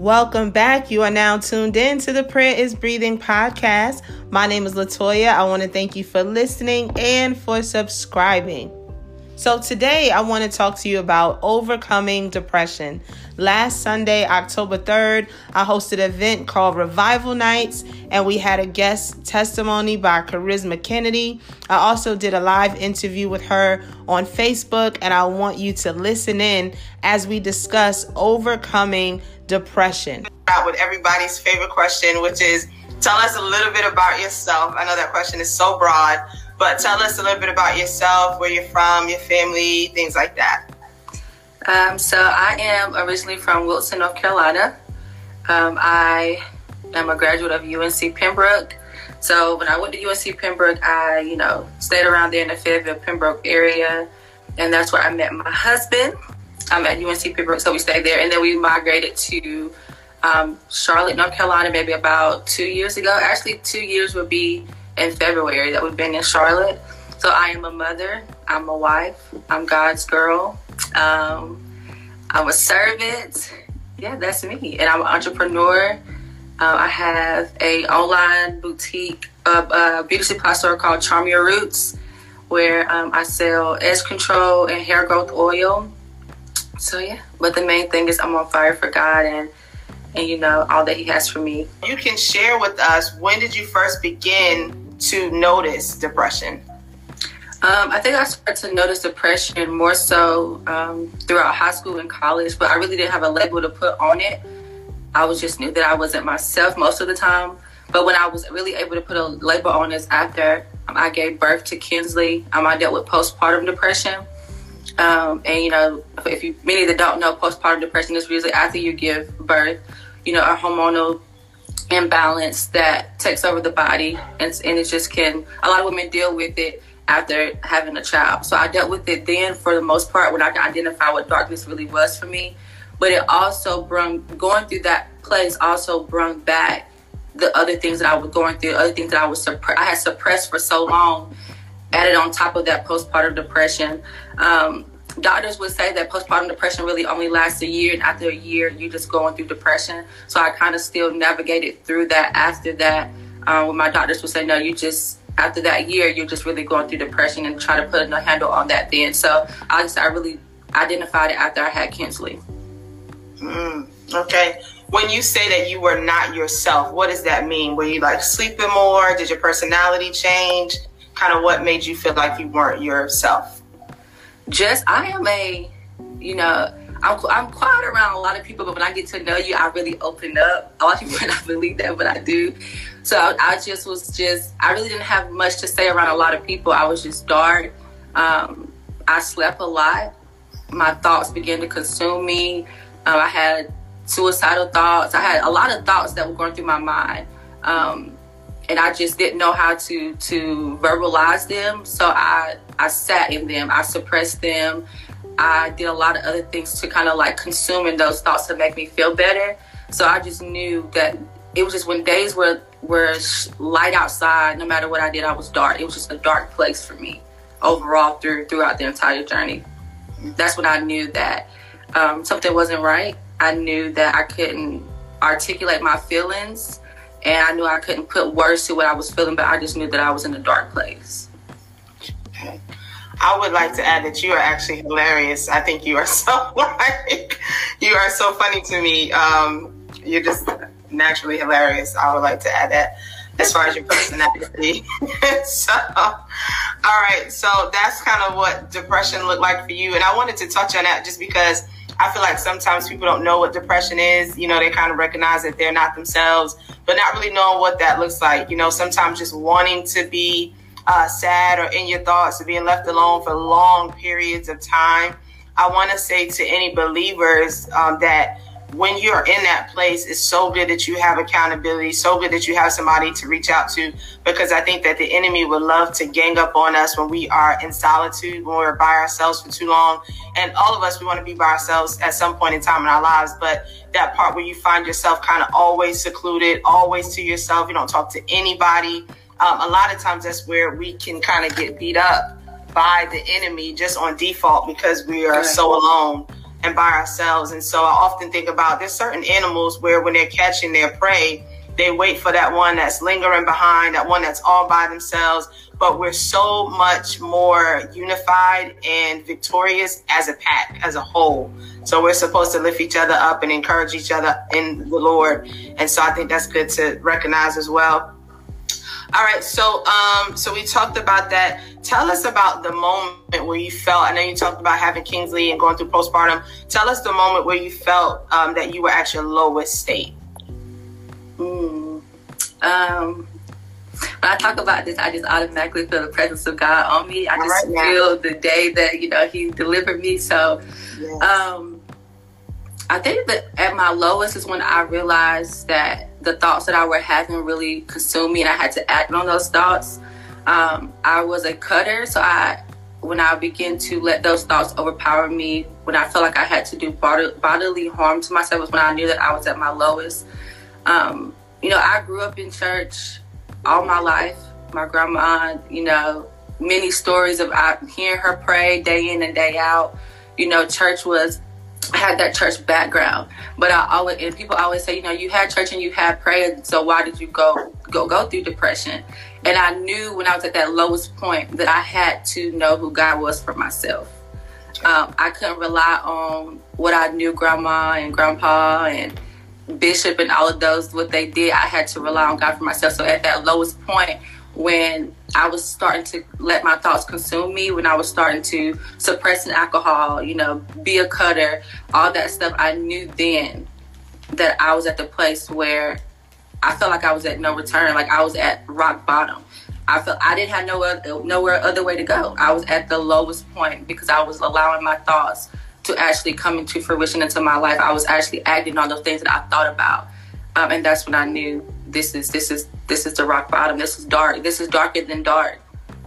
Welcome back. You are now tuned in to the Prayer is Breathing podcast. My name is Latoya. I want to thank you for listening and for subscribing. So, today I want to talk to you about overcoming depression. Last Sunday, October 3rd, I hosted an event called Revival Nights, and we had a guest testimony by Charisma Kennedy. I also did a live interview with her on Facebook, and I want you to listen in as we discuss overcoming depression. With everybody's favorite question, which is tell us a little bit about yourself. I know that question is so broad, but tell us a little bit about yourself, where you're from, your family, things like that. Um, so I am originally from Wilson, North Carolina. Um, I am a graduate of UNC Pembroke. So when I went to UNC Pembroke, I, you know, stayed around there in the Fayetteville, Pembroke area. And that's where I met my husband. I'm at UNC Pembroke, so we stayed there. And then we migrated to um, Charlotte, North Carolina, maybe about two years ago. Actually, two years would be in February that we've been in Charlotte. So I am a mother, I'm a wife, I'm God's girl, um, I'm a servant. Yeah, that's me. And I'm an entrepreneur. Uh, I have a online boutique, uh, uh, beauty supply store called Charm Your Roots, where um, I sell edge control and hair growth oil. So yeah, but the main thing is I'm on fire for God and and you know all that He has for me. You can share with us when did you first begin to notice depression? Um, I think I started to notice depression more so um, throughout high school and college, but I really didn't have a label to put on it. I was just knew that I wasn't myself most of the time. But when I was really able to put a label on this after um, I gave birth to Kinsley, um, I dealt with postpartum depression. Um, and you know, if you many that don't know, postpartum depression is usually after you give birth. You know, a hormonal imbalance that takes over the body and, and it just can a lot of women deal with it after having a child. So i dealt with it then for the most part when i could identify what darkness really was for me. But it also brung going through that place also brung back the other things that i was going through other things that i was i had suppressed for so long added on top of that postpartum depression. Um, doctors would say that postpartum depression really only lasts a year, and after a year, you're just going through depression. So I kind of still navigated through that after that. Um, when my doctors would say, no, you just after that year, you're just really going through depression and try to put a handle on that then. So I just I really identified it after I had Kinsley. Mm, okay. When you say that you were not yourself, what does that mean? Were you like sleeping more? Did your personality change? Kind of what made you feel like you weren't yourself? Just I am a, you know, I'm, I'm quiet around a lot of people, but when I get to know you, I really open up. A lot of people don't believe that, but I do. So I, I, just was just, I really didn't have much to say around a lot of people. I was just dark. Um, I slept a lot. My thoughts began to consume me. Um, I had suicidal thoughts. I had a lot of thoughts that were going through my mind. Um, and I just didn't know how to to verbalize them. So I I sat in them. I suppressed them. I did a lot of other things to kind of like consuming those thoughts to make me feel better. So I just knew that it was just when days were were light outside, no matter what I did, I was dark. It was just a dark place for me overall through throughout the entire journey. That's when I knew that um, something wasn't right. I knew that I couldn't articulate my feelings and I knew I couldn't put words to what I was feeling, but I just knew that I was in a dark place. I would like to add that you are actually hilarious. I think you are so like you are so funny to me. Um, you're just naturally hilarious. I would like to add that as far as your personality. so, all right. So that's kind of what depression looked like for you, and I wanted to touch on that just because I feel like sometimes people don't know what depression is. You know, they kind of recognize that they're not themselves, but not really knowing what that looks like. You know, sometimes just wanting to be uh, sad or in your thoughts or being left alone for long periods of time. I want to say to any believers um, that when you're in that place, it's so good that you have accountability, so good that you have somebody to reach out to, because I think that the enemy would love to gang up on us when we are in solitude, when we're by ourselves for too long. And all of us, we want to be by ourselves at some point in time in our lives. But that part where you find yourself kind of always secluded, always to yourself, you don't talk to anybody. Um, a lot of times that's where we can kind of get beat up by the enemy just on default because we are so alone and by ourselves. And so I often think about there's certain animals where when they're catching their prey, they wait for that one that's lingering behind, that one that's all by themselves. But we're so much more unified and victorious as a pack, as a whole. So we're supposed to lift each other up and encourage each other in the Lord. And so I think that's good to recognize as well. All right, so um, so we talked about that. Tell us about the moment where you felt. I know you talked about having Kinsley and going through postpartum. Tell us the moment where you felt um, that you were at your lowest state. Mm. Um, when I talk about this, I just automatically feel the presence of God on me. I just right feel the day that you know He delivered me. So, yes. um, I think that at my lowest is when I realized that the thoughts that I were having really consumed me, and I had to act on those thoughts. Um, I was a cutter, so I when I began to let those thoughts overpower me, when I felt like I had to do bodily harm to myself, was when I knew that I was at my lowest. Um, you know, I grew up in church all my life. My grandma, you know, many stories of hearing her pray day in and day out. You know, church was I had that church background, but I always and people always say, you know, you had church and you had prayer, so why did you go go go through depression? And I knew when I was at that lowest point that I had to know who God was for myself. Um, I couldn't rely on what I knew grandma and grandpa and Bishop and all of those, what they did, I had to rely on God for myself. So at that lowest point, when I was starting to let my thoughts consume me, when I was starting to suppress an alcohol, you know, be a cutter, all that stuff, I knew then that I was at the place where I felt like I was at no return, like I was at rock bottom. I felt I didn't have no other, nowhere other way to go. I was at the lowest point because I was allowing my thoughts to actually come into fruition into my life. I was actually acting on those things that I thought about, um, and that's when I knew this is this is this is the rock bottom. This is dark. This is darker than dark.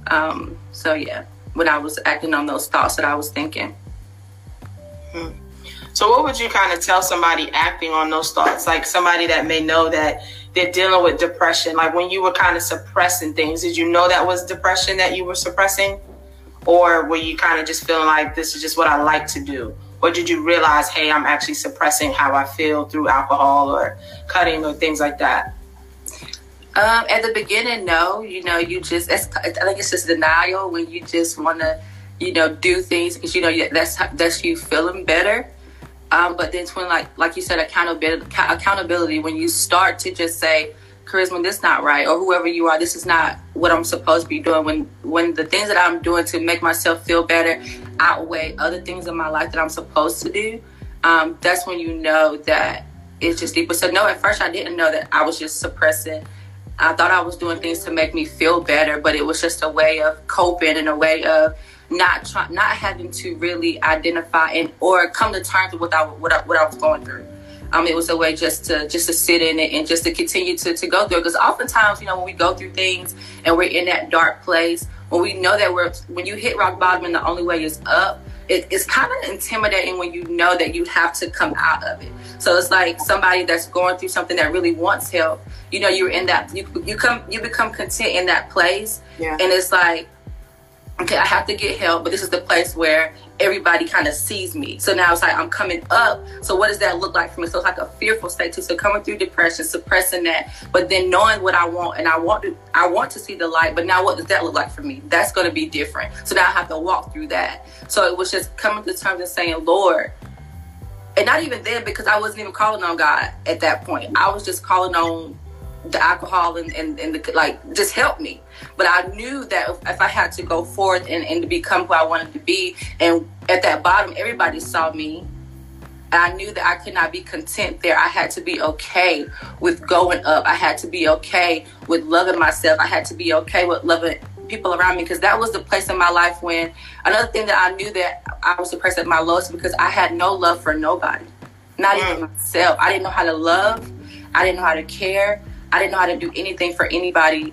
Um, so yeah, when I was acting on those thoughts that I was thinking. Hmm. So what would you kind of tell somebody acting on those thoughts, like somebody that may know that they're dealing with depression? Like when you were kind of suppressing things, did you know that was depression that you were suppressing? Or were you kind of just feeling like this is just what I like to do? Or did you realize, hey, I'm actually suppressing how I feel through alcohol or cutting or things like that? Um, at the beginning, no. You know, you just, I think it's just denial when you just want to, you know, do things because, you know, that's, that's you feeling better. Um, but then when, like, like you said, accountability, accountability, when you start to just say, charisma this not right or whoever you are this is not what i'm supposed to be doing when when the things that i'm doing to make myself feel better outweigh other things in my life that i'm supposed to do um, that's when you know that it's just deeper so no at first i didn't know that i was just suppressing i thought i was doing things to make me feel better but it was just a way of coping and a way of not trying not having to really identify and or come to terms with what i what I, what I was going through um, it was a way just to just to sit in it and just to continue to, to go through. Because oftentimes, you know, when we go through things and we're in that dark place, when we know that we're when you hit rock bottom and the only way is up, it, it's kind of intimidating when you know that you have to come out of it. So it's like somebody that's going through something that really wants help. You know, you're in that you you come you become content in that place, yeah. and it's like okay, I have to get help, but this is the place where everybody kind of sees me. So now it's like I'm coming up. So what does that look like for me? So it's like a fearful state too. So coming through depression, suppressing that, but then knowing what I want and I want to I want to see the light, but now what does that look like for me? That's gonna be different. So now I have to walk through that. So it was just coming to terms and saying, Lord, and not even then because I wasn't even calling on God at that point. I was just calling on the alcohol and, and, and the, like just help me. But i knew that if, if i had to go forth and, and to become who i wanted to be and at that bottom everybody saw me. And i knew that i could not be content there. I had to be okay with going up. I had to be okay with loving myself. I had to be okay with loving people around me because that was the place in my life when another thing that i knew that i was depressed at my lowest because i had no love for nobody. Not mm. even myself. I didn't know how to love. I didn't know how to care I didn't know how to do anything for anybody,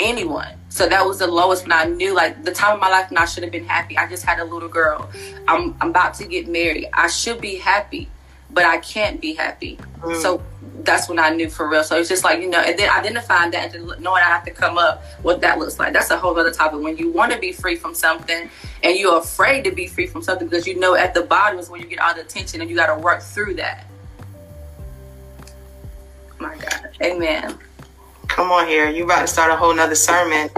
anyone. So that was the lowest when I knew like the time of my life when I should have been happy. I just had a little girl. I'm I'm about to get married. I should be happy, but I can't be happy. Mm. So that's when I knew for real. So it's just like, you know, and then identifying that and knowing I have to come up what that looks like. That's a whole other topic. When you want to be free from something and you're afraid to be free from something because you know at the bottom is where you get all the attention and you got to work through that. My God. Amen. Come on here. You about to start a whole nother sermon.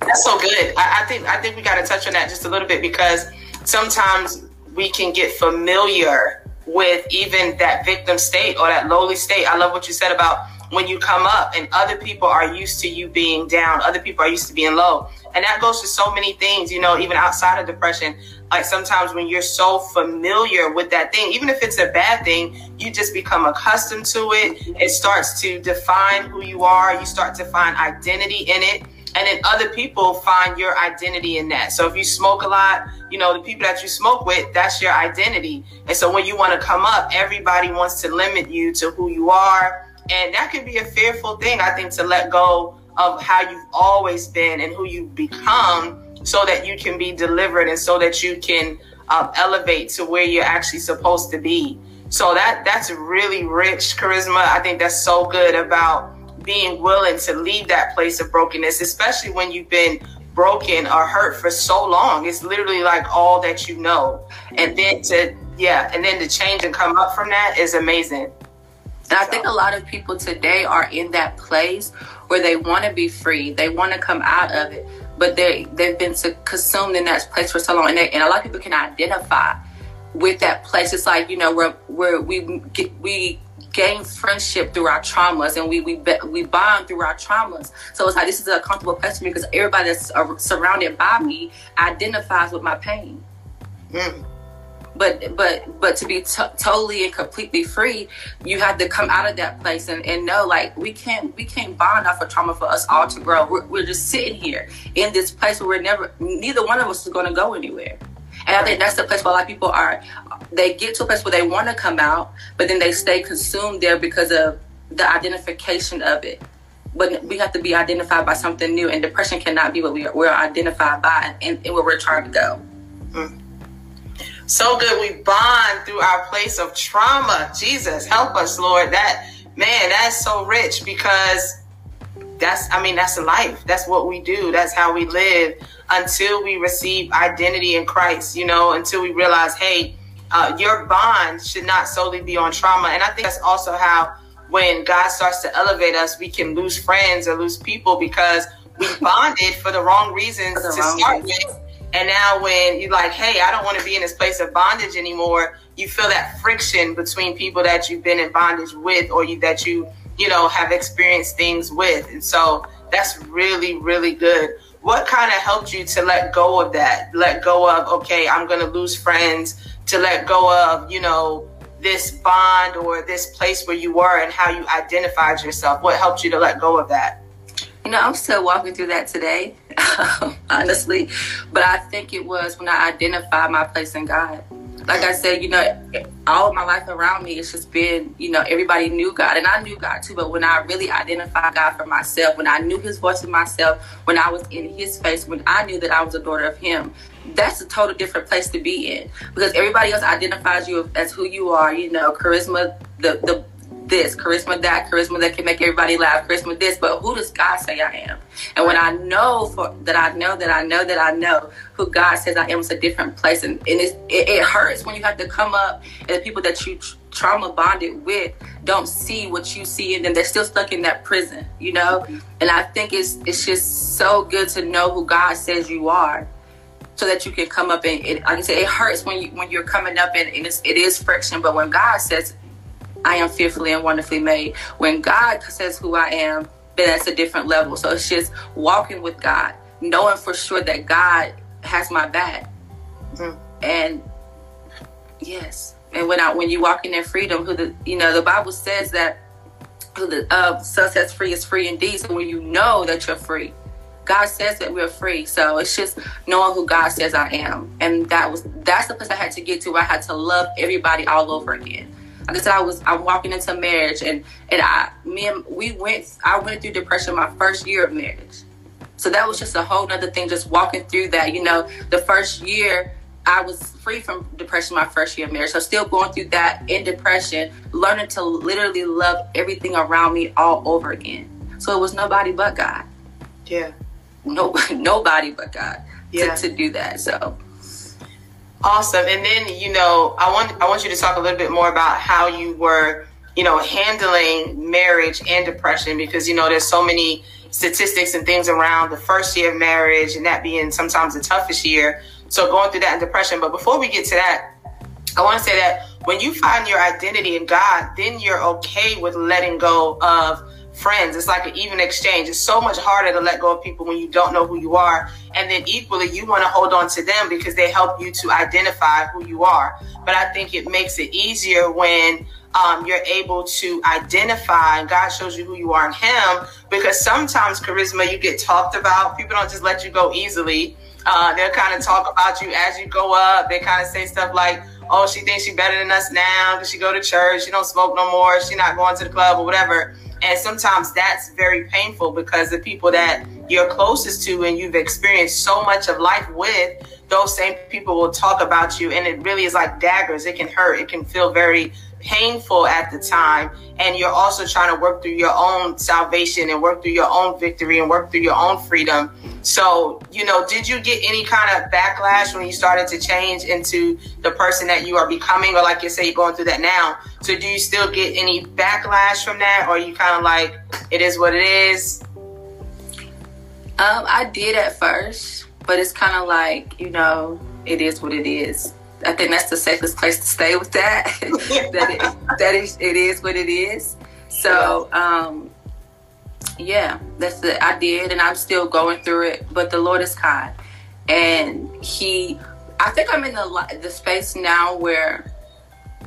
That's so good. I, I think I think we got to touch on that just a little bit because sometimes we can get familiar with even that victim state or that lowly state. I love what you said about when you come up and other people are used to you being down, other people are used to being low. And that goes to so many things, you know, even outside of depression. Like sometimes when you're so familiar with that thing, even if it's a bad thing, you just become accustomed to it. It starts to define who you are. You start to find identity in it. And then other people find your identity in that. So if you smoke a lot, you know, the people that you smoke with, that's your identity. And so when you want to come up, everybody wants to limit you to who you are. And that can be a fearful thing, I think, to let go of how you've always been and who you've become so that you can be delivered and so that you can um, elevate to where you're actually supposed to be. So that that's really rich charisma. I think that's so good about being willing to leave that place of brokenness, especially when you've been broken or hurt for so long. It's literally like all that you know. And then to, yeah, and then to change and come up from that is amazing. And I think a lot of people today are in that place where they want to be free, they want to come out of it, but they they've been consumed in that place for so long, and, they, and a lot of people can identify with that place. It's like you know where where we get, we gain friendship through our traumas and we we we bond through our traumas. So it's like this is a comfortable place for me because everybody that's surrounded by me identifies with my pain. Mm. But but but to be t- totally and completely free, you have to come out of that place and, and know like we can't we can't bond off of trauma for us all to grow. We're, we're just sitting here in this place where we're never neither one of us is going to go anywhere. And I think that's the place where a lot of people are. They get to a place where they want to come out, but then they stay consumed there because of the identification of it. But we have to be identified by something new, and depression cannot be what we are, we're identified by and, and where we're trying to go. Mm. So good. We bond through our place of trauma. Jesus, help us, Lord. That, man, that's so rich because that's, I mean, that's life. That's what we do. That's how we live until we receive identity in Christ, you know, until we realize, hey, uh, your bond should not solely be on trauma. And I think that's also how when God starts to elevate us, we can lose friends or lose people because we bonded for the wrong reasons the to wrong start with. And now when you're like, hey, I don't want to be in this place of bondage anymore, you feel that friction between people that you've been in bondage with or you, that you, you know, have experienced things with. And so that's really, really good what kind of helped you to let go of that? Let go of, okay, I'm going to lose friends, to let go of, you know, this bond or this place where you were and how you identified yourself? What helped you to let go of that? You know, I'm still walking through that today, honestly. But I think it was when I identified my place in God like I said, you know, all of my life around me, it's just been, you know, everybody knew God and I knew God too. But when I really identified God for myself, when I knew his voice in myself, when I was in his face, when I knew that I was a daughter of him, that's a total different place to be in because everybody else identifies you as who you are, you know, charisma, the, the this, charisma that, charisma that can make everybody laugh, charisma this, but who does God say I am? And when I know for that I know that I know that I know who God says I am, it's a different place. And, and it, it hurts when you have to come up and the people that you trauma bonded with don't see what you see and then they're still stuck in that prison, you know? And I think it's it's just so good to know who God says you are so that you can come up and it, like I said, it hurts when you when you're coming up and, and it's, it is friction. But when God says I am fearfully and wonderfully made. When God says who I am, then that's a different level. So it's just walking with God, knowing for sure that God has my back. Mm-hmm. And yes, and when I when you walk in that freedom, who the you know the Bible says that who the uh, sets free is free indeed. So when you know that you're free, God says that we're free. So it's just knowing who God says I am, and that was that's the place I had to get to. Where I had to love everybody all over again like I said, I was I'm walking into marriage, and and I me and we went I went through depression my first year of marriage, so that was just a whole other thing. Just walking through that, you know, the first year I was free from depression my first year of marriage. So still going through that in depression, learning to literally love everything around me all over again. So it was nobody but God. Yeah. No, nobody but God Yeah. to, to do that. So Awesome. And then, you know, I want I want you to talk a little bit more about how you were, you know, handling marriage and depression because you know there's so many statistics and things around the first year of marriage and that being sometimes the toughest year. So going through that and depression. But before we get to that, I want to say that when you find your identity in God, then you're okay with letting go of friends. It's like an even exchange. It's so much harder to let go of people when you don't know who you are. And then equally, you want to hold on to them because they help you to identify who you are. But I think it makes it easier when um, you're able to identify and God shows you who you are in Him because sometimes charisma, you get talked about. People don't just let you go easily. Uh, they'll kind of talk about you as you go up. They kind of say stuff like, oh, she thinks she's better than us now because she go to church. She don't smoke no more. She not going to the club or whatever. And sometimes that's very painful because the people that you're closest to and you've experienced so much of life with, those same people will talk about you. And it really is like daggers. It can hurt. It can feel very painful at the time. And you're also trying to work through your own salvation and work through your own victory and work through your own freedom. So, you know, did you get any kind of backlash when you started to change into the person that you are becoming? Or like you say, you're going through that now. So do you still get any backlash from that? Or you kind of like, it is what it is? Um, I did at first, but it's kind of like you know, it is what it is. I think that's the safest place to stay with that. that it, that is, it is what it is. So, um, yeah, that's the I did, and I'm still going through it. But the Lord is kind, and He. I think I'm in the the space now where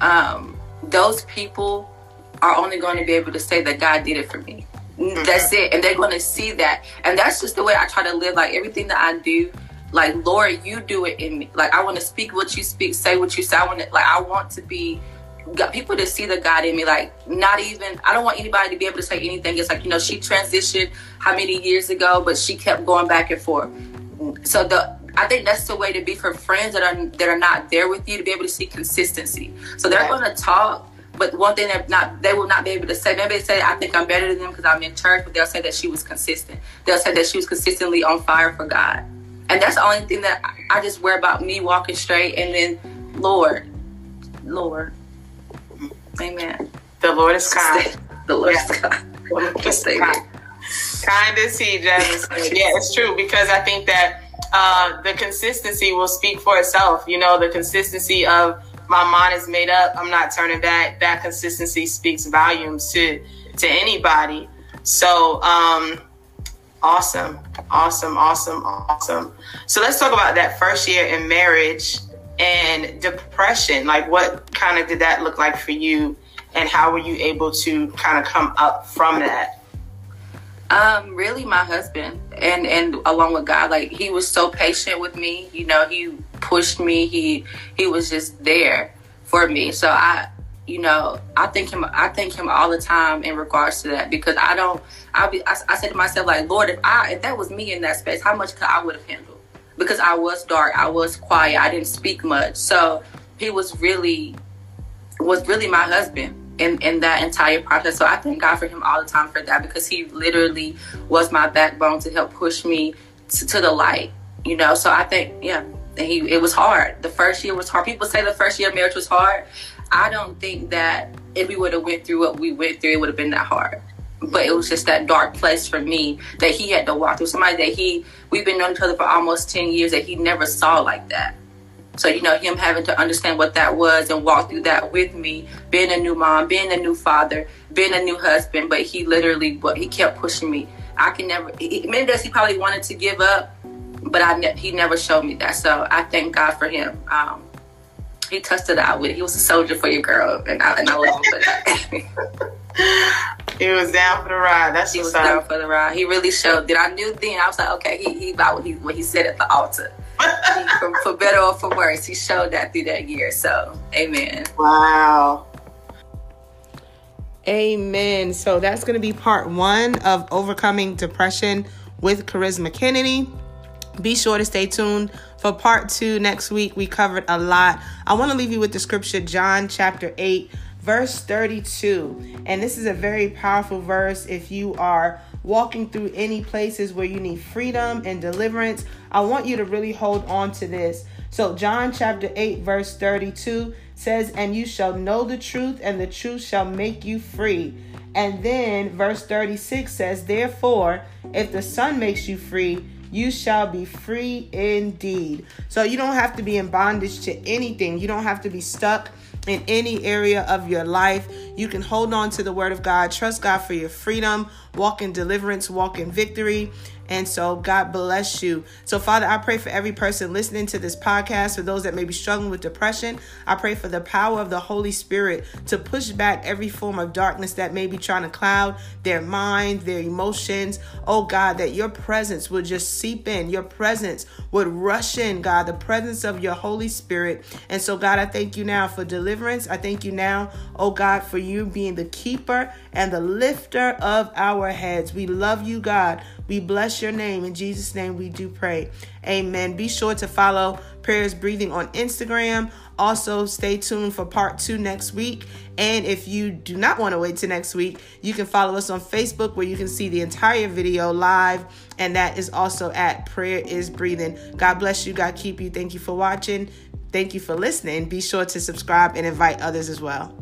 um, those people are only going to be able to say that God did it for me. That's it, and they're going to see that, and that's just the way I try to live. Like everything that I do, like Lord, you do it in me. Like I want to speak what you speak, say what you say. I want to, like I want to be got people to see the God in me. Like not even I don't want anybody to be able to say anything. It's like you know she transitioned how many years ago, but she kept going back and forth. So the I think that's the way to be for friends that are that are not there with you to be able to see consistency. So they're Right. going to talk, but one thing they're not they will not be able to say. Maybe they say I think I'm better than them because I'm in church, but they'll say that she was consistent. They'll say that she was consistently on fire for God, and that's the only thing that I just worry about me walking straight. And then Lord, Lord, Amen. The Lord is kind. The Lord Yeah. is. Just stay kind. Kind to see, Jasmine. yeah, it's true because I think that uh, the consistency will speak for itself. You know, the consistency of my mind is made up. I'm not turning back. That consistency speaks volumes to to anybody. So, um, awesome, awesome, awesome, awesome. So let's talk about that first year in marriage and depression. Like, what kind of did that look like for you, and how were you able to kind of come up from that? Um, really, my husband, and and along with God, like he was so patient with me. You know, he pushed me. He he was just there for me. So I, you know, I thank him. I thank him all the time in regards to that because I don't. I be. I, I said to myself, like, Lord, if I if that was me in that space, how much could I would have handled? Because I was dark. I was quiet. I didn't speak much. So he was really was really my husband in, in that entire process. So I thank God for him all the time for that because he literally was my backbone to help push me to, to the light. You know, so I think yeah, he it was hard. The first year was hard. People say the first year of marriage was hard. I don't think that if we would have went through what we went through, it would have been that hard. But it was just that dark place for me that he had to walk through. Somebody that he we've been knowing each other for almost ten years that he never saw like that. So, you know, him having to understand what that was and walk through that with me, being a new mom, being a new father, being a new husband, but he literally, but he kept pushing me. I can never, he- many days he probably wanted to give up, but I ne- he never showed me that. So I thank God for him. Um, he touched it out with it. He was a soldier for your girl, and I, and I love him for that. He was down for the ride. That's he was what's down for the ride. He really showed that I knew then. I was like, okay, he, he about what he, what he said at the altar. He- for, for better or for worse, he showed that through that year. So, amen. wow. Amen. So that's going to be part one of overcoming depression with Charisma Kennedy. Be sure to stay tuned For part two next week, we covered a lot. I want to leave you with the scripture, John chapter 8, verse 32. And this is a very powerful verse if you are walking through any places where you need freedom and deliverance. I want you to really hold on to this. So, John chapter 8, verse 32 says, And you shall know the truth, and the truth shall make you free. And then verse 36 says, Therefore, if the Son makes you free, you shall be free indeed. So you don't have to be in bondage to anything. You don't have to be stuck in any area of your life. You can hold on to the word of God, trust God for your freedom, walk in deliverance, walk in victory. And so, God bless you. So, Father, I pray for every person listening to this podcast, for those that may be struggling with depression. I pray for the power of the Holy Spirit to push back every form of darkness that may be trying to cloud their mind, their emotions. Oh, God, that your presence would just seep in, your presence would rush in, God, the presence of your Holy Spirit. And so, God, I thank you now for deliverance. I thank you now, oh, God, for you being the keeper and the lifter of our heads. We love you, God. We bless your name. In Jesus' name, we do pray. Amen. Be sure to follow Prayers Breathing on Instagram. Also, stay tuned for part two next week. And if you do not want to wait till next week, you can follow us on Facebook where you can see the entire video live. And that is also at Prayer is Breathing. God bless you. God keep you. Thank you for watching. Thank you for listening. Be sure to subscribe and invite others as well.